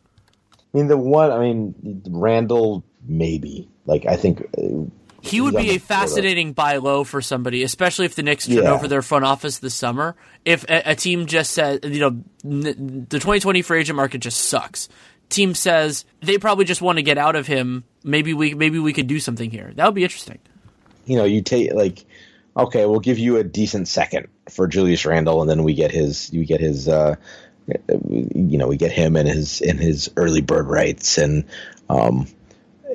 I mean, the one, I mean, Randle, maybe. Like, I think. Uh, He would be a fascinating buy low for somebody, especially if the Knicks turn Yeah. over their front office this summer. If a, a team just says, you know, n- the 2020 free agent market just sucks. Team says they probably just want to get out of him. Maybe we maybe we could do something here. That would be interesting. You know, you take like, okay, we'll give you a decent second for Julius Randle, and then we get his, you get his, uh, you know, we get him and his and his early bird rights, and um,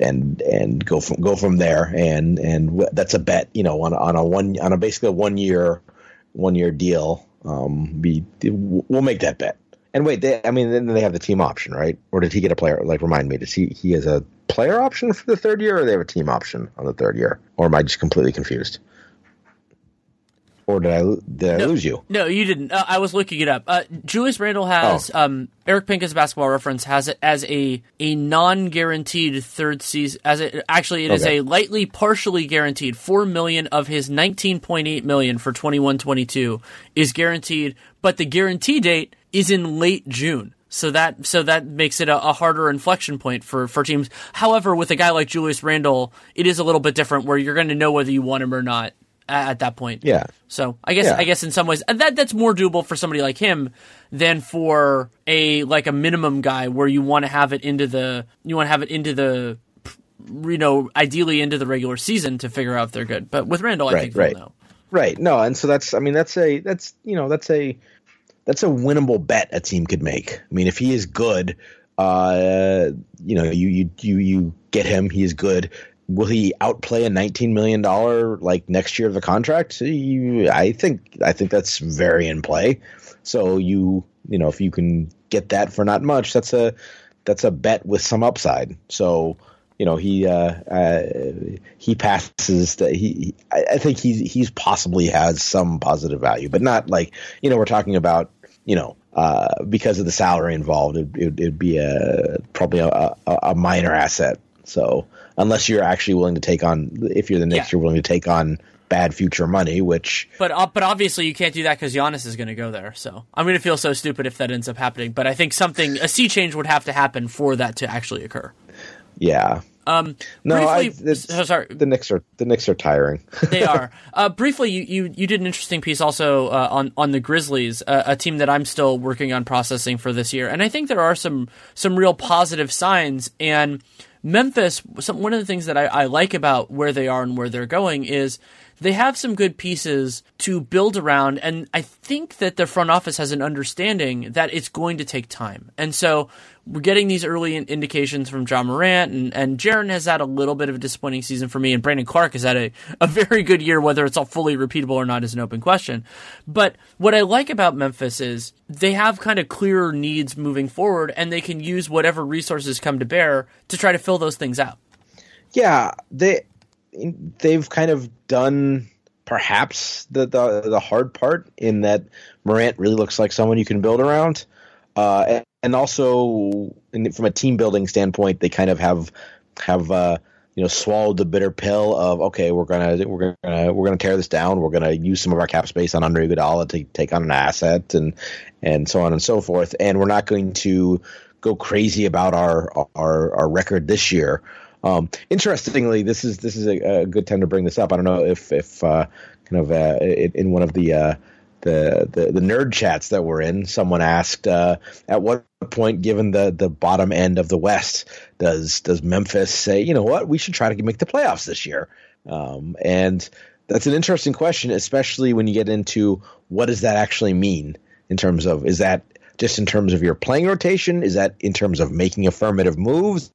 and and go from go from there, and and that's a bet, you know, on on a one on a basically a one year one year deal. Um, we'll make that bet. And wait, they, I mean, then they have the team option, right? Or did he get a player? Like, remind me, does he he has a player option for the third year, or they have a team option on the third year? Or am I just completely confused? Or did I did I No. lose you? No, you didn't. Uh, I was looking it up. Uh, Julius Randle has um, Eric Pincus Basketball Reference has it as a a non guaranteed third season. As it actually, it is Okay. a lightly partially guaranteed. Four million of his nineteen point eight million for 21-22 is guaranteed, but the guarantee date is in late June. So that so that makes it a, a harder inflection point for, for teams. However, with a guy like Julius Randle, it is a little bit different where you're going to know whether you want him or not at, at that point. Yeah. So I guess Yeah. I guess in some ways that that's more doable for somebody like him than for a like a minimum guy where you want to have it into the you want to have it into the you know ideally into the regular season to figure out if they're good. But with Randle, I Right, think right. know. Right. No, and so that's I mean that's a that's you know that's a that's a winnable bet a team could make. I mean if he is good, uh you know you you you you get him, he is good. Will he outplay a 19 million dollar like next year of the contract? You- I think I think that's very in play. So you you know if you can get that for not much, that's a that's a bet with some upside. So you know he uh, uh, he passes the he I, think he's he's possibly has some positive value but not like you know we're talking about you know uh, because of the salary involved it, it, it'd be a probably a, a, a minor asset so unless you're actually willing to take on if you're the Knicks Yeah. you're willing to take on bad future money which But uh, but obviously you can't do that because Giannis is going to go there. So I'm going to feel so stupid if that ends up happening. But I think something a sea change would have to happen for that to actually occur. Yeah Um, no I, briefly, it's, so sorry. the Knicks are the Knicks are tiring [LAUGHS] they are. Uh, briefly, you, you you did an interesting piece also uh, on on the Grizzlies, uh, a team that I'm still working on processing for this year, and I think there are some some real positive signs. And Memphis, some, one of the things that I, I like about where they are and where they're going is they have some good pieces to build around, and I think that the front office has an understanding that it's going to take time. And so we're getting these early indications from Ja Morant, and, and Jaren has had a little bit of a disappointing season for me, and Brandon Clarke has had a, a very good year, whether it's all fully repeatable or not is an open question. But what I like about Memphis is they have kind of clearer needs moving forward, and they can use whatever resources come to bear to try to fill those things out. Yeah, they they've kind of done perhaps the the, the hard part in that Morant really looks like someone you can build around, uh, and, also from a team building standpoint, they kind of have have uh, you know swallowed the bitter pill of okay, we're gonna we're gonna we're gonna tear this down. We're gonna use some of our cap space on Andre Iguodala to take on an asset and and so on and so forth, and we're not going to go crazy about our our, our record this year. Um, interestingly, this is this is a, a good time to bring this up. I don't know if if uh, kind of uh, in, one of the, uh, the the the nerd chats that we're in, someone asked uh, at what point, given the the bottom end of the West, does does Memphis say, you know what, we should try to make the playoffs this year? Um, and that's an interesting question, especially when you get into what does that actually mean in terms of is that just in terms of your playing rotation? Is that in terms of making affirmative moves?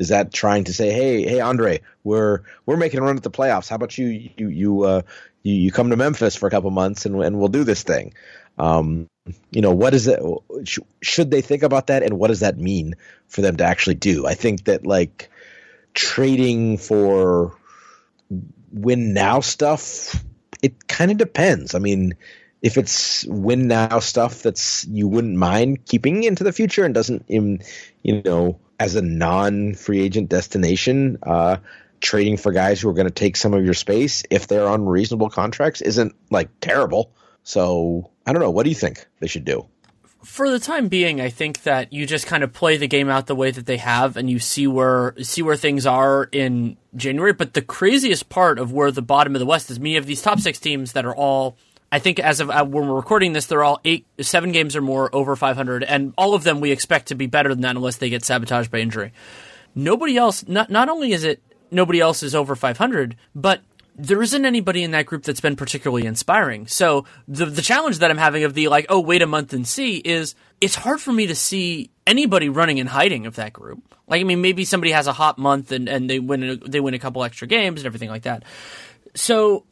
Is that trying to say, hey, hey, Andre, we're we're making a run at the playoffs. How about you you you uh, you, you come to Memphis for a couple months and and we'll do this thing. Um, you know, what is it? sh- Should they think about that, and what does that mean for them to actually do? I think that like trading for win now stuff, it kind of depends. I mean, if it's win now stuff that's you wouldn't mind keeping into the future and doesn't, you know, as a non free agent destination, uh, trading for guys who are going to take some of your space if they're on reasonable contracts isn't like terrible. So I don't know. What do you think they should do? for the time being, I think that you just kind of play the game out the way that they have, and you see where see where things are in January. But the craziest part of where the bottom of the West is, me of these top six teams that are all. I think as of uh, when we're recording this, they're all eight, seven games or more over 500, and all of them we expect to be better than that unless they get sabotaged by injury. Nobody else. Not not only is it nobody else is over 500, but there isn't anybody in that group that's been particularly inspiring. So the the challenge that I'm having of the like, oh, wait a month and see is it's hard for me to see anybody running and hiding of that group. Like, I mean, maybe somebody has a hot month and, and they win a, they win a couple extra games and everything like that. So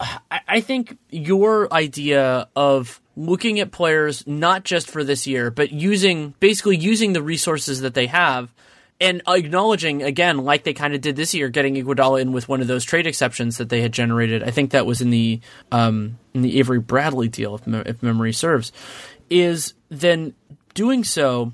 I, think your idea of looking at players not just for this year, but using basically using the resources that they have and acknowledging again, like they kind of did this year, getting Iguodala in with one of those trade exceptions that they had generated. I think that was in the um, in the Avery Bradley deal, if, me- if memory serves. Is then doing so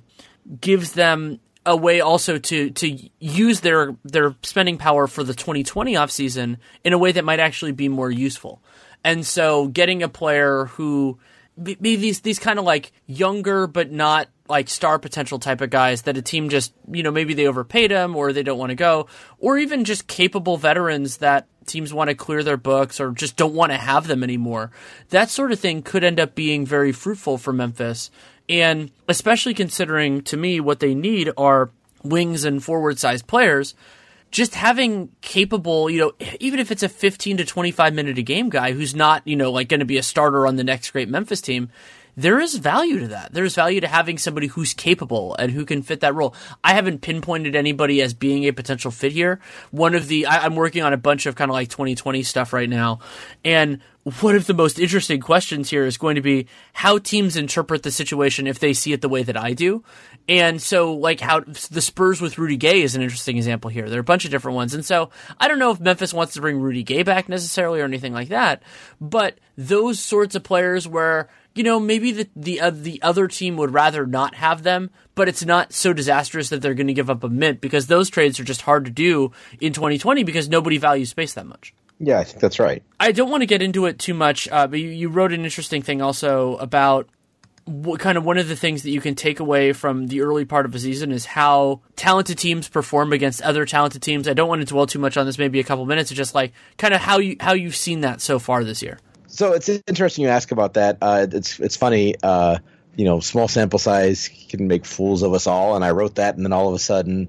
gives them a way also to to use their their spending power for the 2020 offseason in a way that might actually be more useful. And so getting a player who be these these kind of like younger but not like star potential type of guys that a team just you know maybe they overpaid them or they don't want to go or even just capable veterans that teams want to clear their books or just don't want to have them anymore that sort of thing could end up being very fruitful for Memphis and especially considering to me what they need are wings and forward sized players just having capable, you know, even if it's a 15 to 25 minute a game guy who's not, you know, like going to be a starter on the next great Memphis team, there is value to that. There's value to having somebody who's capable and who can fit that role. I haven't pinpointed anybody as being a potential fit here. One of the, I, am working on a bunch of kind of like 2020 stuff right now. And one of the most interesting questions here is going to be how teams interpret the situation if they see it the way that I do. And so, like, how the Spurs with Rudy Gay is an interesting example here. There are a bunch of different ones. And so, I don't know if Memphis wants to bring Rudy Gay back necessarily or anything like that, but those sorts of players where you know, maybe the the uh, the other team would rather not have them, but it's not so disastrous that they're going to give up a mint because those trades are just hard to do in 2020 because nobody values space that much. Yeah, I think that's right. I don't want to get into it too much, uh, but you, you wrote an interesting thing also about what kind of one of the things that you can take away from the early part of a season is how talented teams perform against other talented teams. I don't want to dwell too much on this, maybe a couple minutes, it's just like kind of how you how you've seen that so far this year. So it's interesting you ask about that. Uh, it's it's funny. Uh, you know, small sample size can make fools of us all. And I wrote that, and then all of a sudden,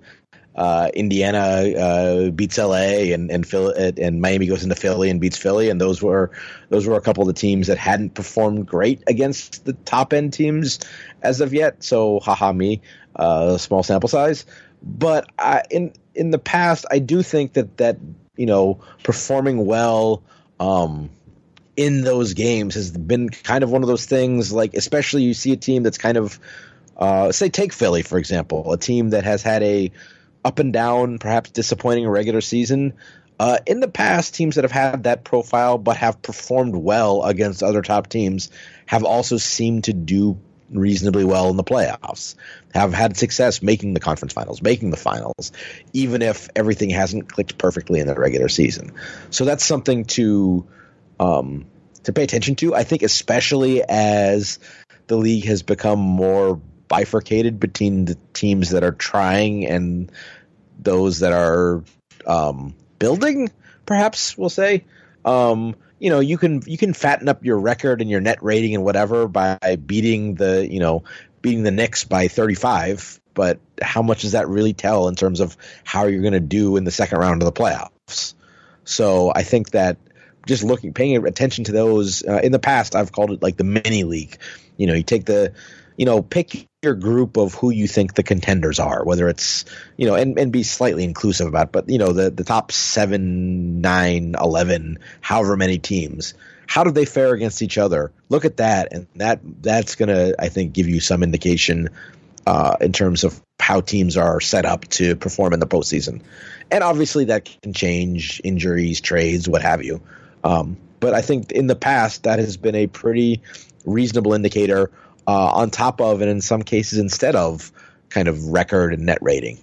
uh, Indiana uh, beats LA, and and, and Miami goes into Philly and beats Philly, and those were those were a couple of the teams that hadn't performed great against the top end teams as of yet. So, haha, me, uh, small sample size. But I, in in the past, I do think that that you know performing well. Um, in those games has been kind of one of those things like especially you see a team that's kind of uh, say take Philly for example, a team that has had a up and down, perhaps disappointing regular season. Uh, in the past, teams that have had that profile but have performed well against other top teams have also seemed to do reasonably well in the playoffs, have had success making the conference finals, making the finals, even if everything hasn't clicked perfectly in the regular season. So that's something to um, to pay attention to. I think especially as the league has become more bifurcated between the teams that are trying and those that are um, building. Perhaps we'll say. Um, you know, you can you can fatten up your record and your net rating and whatever by beating the you know beating the Knicks by 35. But how much does that really tell in terms of how you're going to do in the second round of the playoffs? So I think that just looking, paying attention to those. Uh, in the past, I've called it like the mini league. You know, you take the, you know, pick your group of who you think the contenders are, whether it's, you know, and, and be slightly inclusive about, but you know, the the top seven, nine, eleven, however many teams. How do they fare against each other? Look at that, and that that's gonna, I think, give you some indication uh, in terms of how teams are set up to perform in the postseason. And obviously, that can change injuries, trades, what have you. Um, but I think in the past that has been a pretty reasonable indicator uh, on top of, and in some cases instead of, kind of record and net rating.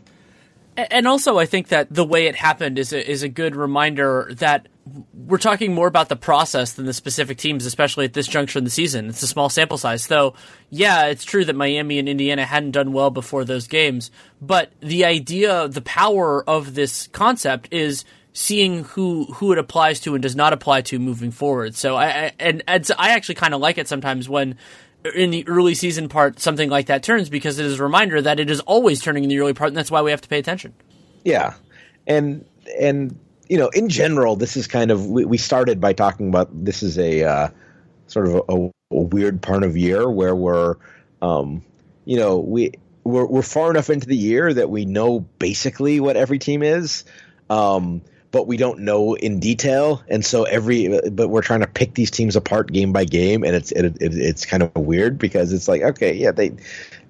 And also, I think that the way it happened is a, is a good reminder that we're talking more about the process than the specific teams, especially at this juncture in the season. It's a small sample size. Though, yeah, it's true that Miami and Indiana hadn't done well before those games, but the idea, the power of this concept is seeing who who it applies to and does not apply to moving forward. So I, and I actually kind of like it sometimes when in the early season part something like that turns because it is a reminder that it is always turning in the early part and that's why we have to pay attention. Yeah. And and you know, in general, this is kind of we, we started by talking about this is a uh, sort of a, a, weird part of year where we're um, you know, we we're, we're far enough into the year that we know basically what every team is. Um, but we don't know in detail, and so every but we're trying to pick these teams apart game by game, and it's it, it, it's kind of weird because it's like okay, yeah, they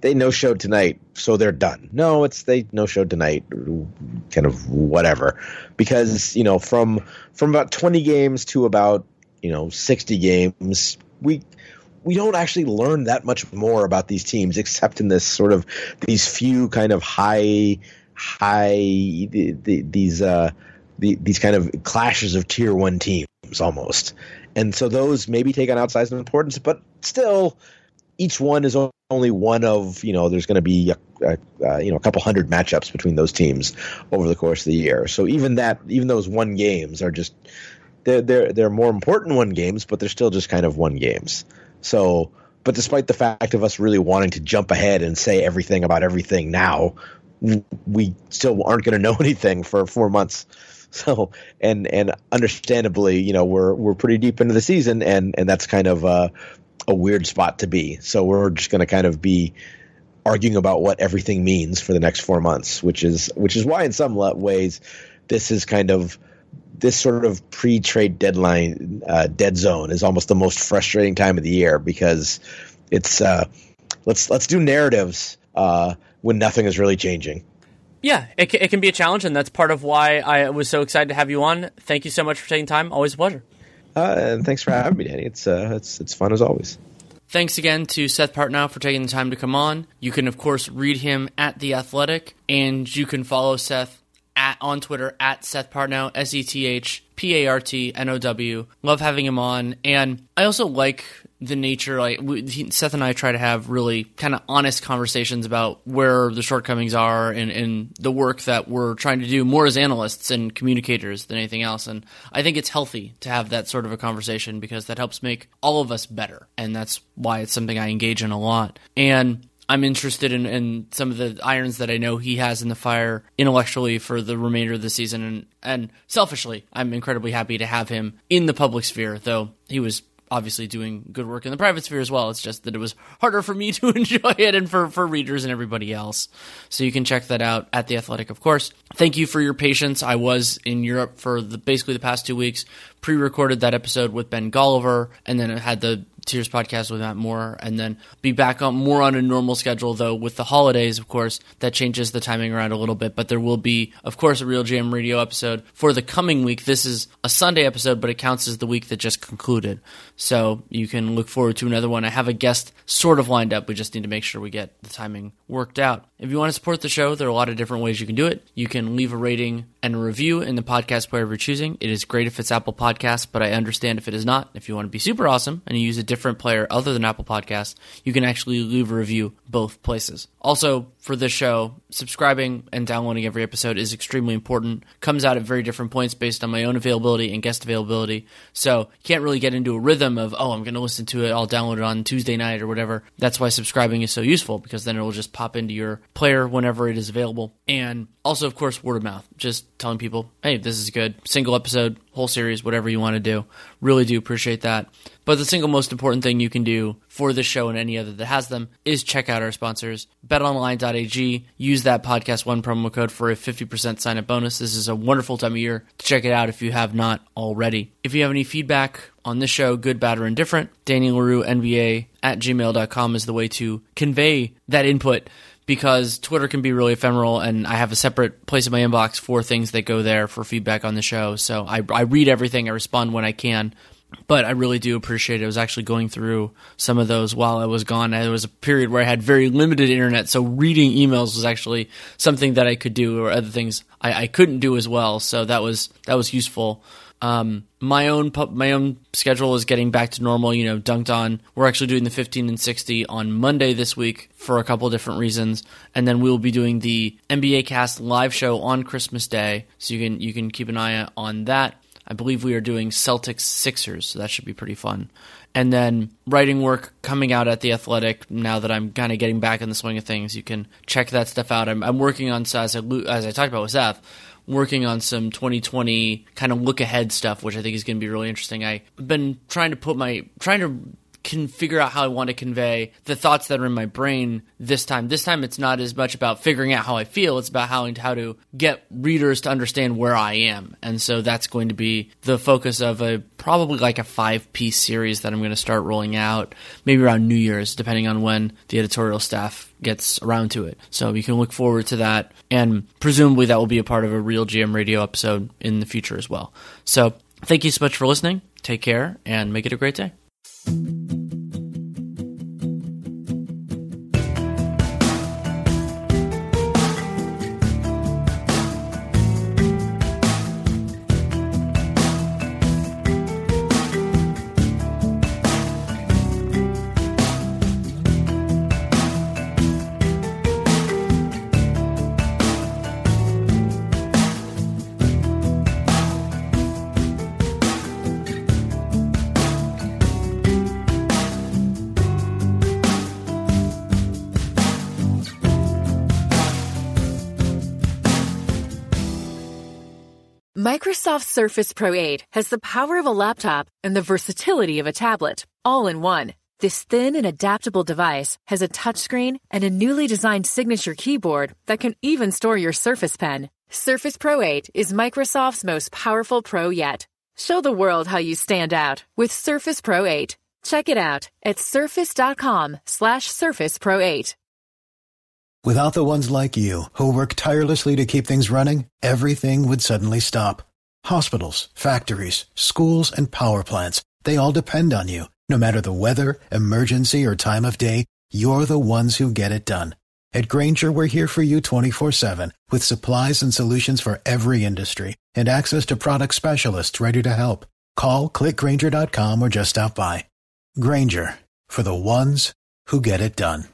they no showed tonight, so they're done. No, it's they no showed tonight, kind of whatever, because you know from from about twenty games to about you know sixty games, we we don't actually learn that much more about these teams except in this sort of these few kind of high high the, the, these uh the, these kind of clashes of tier one teams almost. And so those maybe take on outsized importance, but still, each one is only one of you know. There's going to be a, a, you know a couple hundred matchups between those teams over the course of the year. So even that, even those one games are just they're they're they're more important one games, but they're still just kind of one games. So, but despite the fact of us really wanting to jump ahead and say everything about everything now, we still aren't going [LAUGHS] to know anything for four months [LAUGHS] So and and understandably, you know, we're we're pretty deep into the season, and and that's kind of a, a weird spot to be. So we're just going to kind of be arguing about what everything means for the next four months, which is which is why in some ways this is kind of this sort of pre-trade deadline uh, dead zone is almost the most frustrating time of the year because it's uh, let's let's do narratives uh, when nothing is really changing. Yeah, it, it can be a challenge, and that's part of why I was so excited to have you on. Thank you so much for taking time. Always a pleasure. Uh, and thanks for having me, Danny. It's uh, it's it's fun as always. Thanks again to Seth Partnow for taking the time to come on. You can of course read him at the Athletic, and you can follow Seth at on Twitter at Seth Partnow S E T H P A R T N O W. Love having him on, and I also like the nature like we, Seth and I try to have really kind of honest conversations about where the shortcomings are and, and the work that we're trying to do more as analysts and communicators than anything else. And I think it's healthy to have that sort of a conversation because that helps make all of us better. And that's why it's something I engage in a lot. And I'm interested in, in, some of the irons that I know he has in the fire intellectually for the remainder of the season. And, and selfishly, I'm incredibly happy to have him in the public sphere, though he was obviously doing good work in the private sphere as well. It's just that it was harder for me [LAUGHS] to enjoy it and for, for readers and everybody else. So you can check that out at The Athletic, of course. Thank you for your patience. I was in Europe for the, basically the past two weeks, pre recorded that episode with Ben Golliver, and then I had the Tiers podcast with Matt Moore, and then be back on more on a normal schedule. Though with the holidays, of course, that changes the timing around a little bit. But there will be, of course, a Real GM Radio episode for the coming week. This is a Sunday episode, but it counts as the week that just concluded. So you can look forward to another one. I have a guest sort of lined up. We just need to make sure we get the timing worked out. If you want to support the show, there are a lot of different ways you can do it. You can leave a rating and a review in the podcast player you're choosing. It is great if it's Apple Podcasts, but I understand if it is not. If you want to be super awesome and you use a different player other than Apple Podcasts, you can actually leave a review both places. Also, for this show, subscribing and downloading every episode is extremely important. Comes out at very different points based on my own availability and guest availability. So, you can't really get into a rhythm of, oh, I'm going to listen to it, I'll download it on Tuesday night or whatever. That's why subscribing is so useful because then it will just pop into your player whenever it is available. And also, of course, word of mouth. Just telling people, hey, this is good. Single episode, whole series, whatever you want to do. Really do appreciate that. But the single most important thing you can do for this show and any other that has them is check out our sponsors. BetOnline.ag. Use that podcast one promo code for a 50% sign up bonus. This is a wonderful time of year to check it out if you have not already. If you have any feedback on this show, good, bad, or indifferent, Daniel Leroux, NBA at gmail.com is the way to convey that input because Twitter can be really ephemeral, and I have a separate place in my inbox for things that go there for feedback on the show. So I, I read everything, I respond when I can, but I really do appreciate it. I was actually going through some of those while I was gone. There was a period where I had very limited internet, so reading emails was actually something that I could do, or other things I, I couldn't do as well. So that was that was useful. Um, my own my own schedule is getting back to normal. You know, Dunc'd On. We're actually doing the 15 and 60 on Monday this week for a couple different reasons, and then we will be doing the NBA Cast live show on Christmas Day. So you can you can keep an eye on that. I believe we are doing Celtics Sixers, so that should be pretty fun. And then writing work coming out at the Athletic. Now that I'm kind of getting back in the swing of things, you can check that stuff out. I'm, I'm working on as I, as I talked about with Seth, working on some 2020 kind of look ahead stuff, which I think is going to be really interesting. I've been trying to put my trying to can figure out how I want to convey the thoughts that are in my brain this time. This time it's not as much about figuring out how I feel, it's about how how to get readers to understand where I am. And so that's going to be the focus of a probably like a five piece series that I'm going to start rolling out maybe around New Year's depending on when the editorial staff gets around to it. So you can look forward to that and presumably that will be a part of a real GM radio episode in the future as well. So thank you so much for listening. Take care and make it a great day. Surface Pro 8 has the power of a laptop and the versatility of a tablet, all in one. This thin and adaptable device has a touchscreen and a newly designed signature keyboard that can even store your Surface Pen. Surface Pro 8 is Microsoft's most powerful pro yet. Show the world how you stand out with Surface Pro 8. Check it out at surface.com slash surface pro 8. Without the ones like you, who work tirelessly to keep things running, everything would suddenly stop. Hospitals, factories, schools, and power plants, they all depend on you. No matter the weather, emergency, or time of day, you're the ones who get it done. At Grainger, we're here for you 24-7 with supplies and solutions for every industry and access to product specialists ready to help. Call, clickgranger.com, or just stop by. Grainger, for the ones who get it done.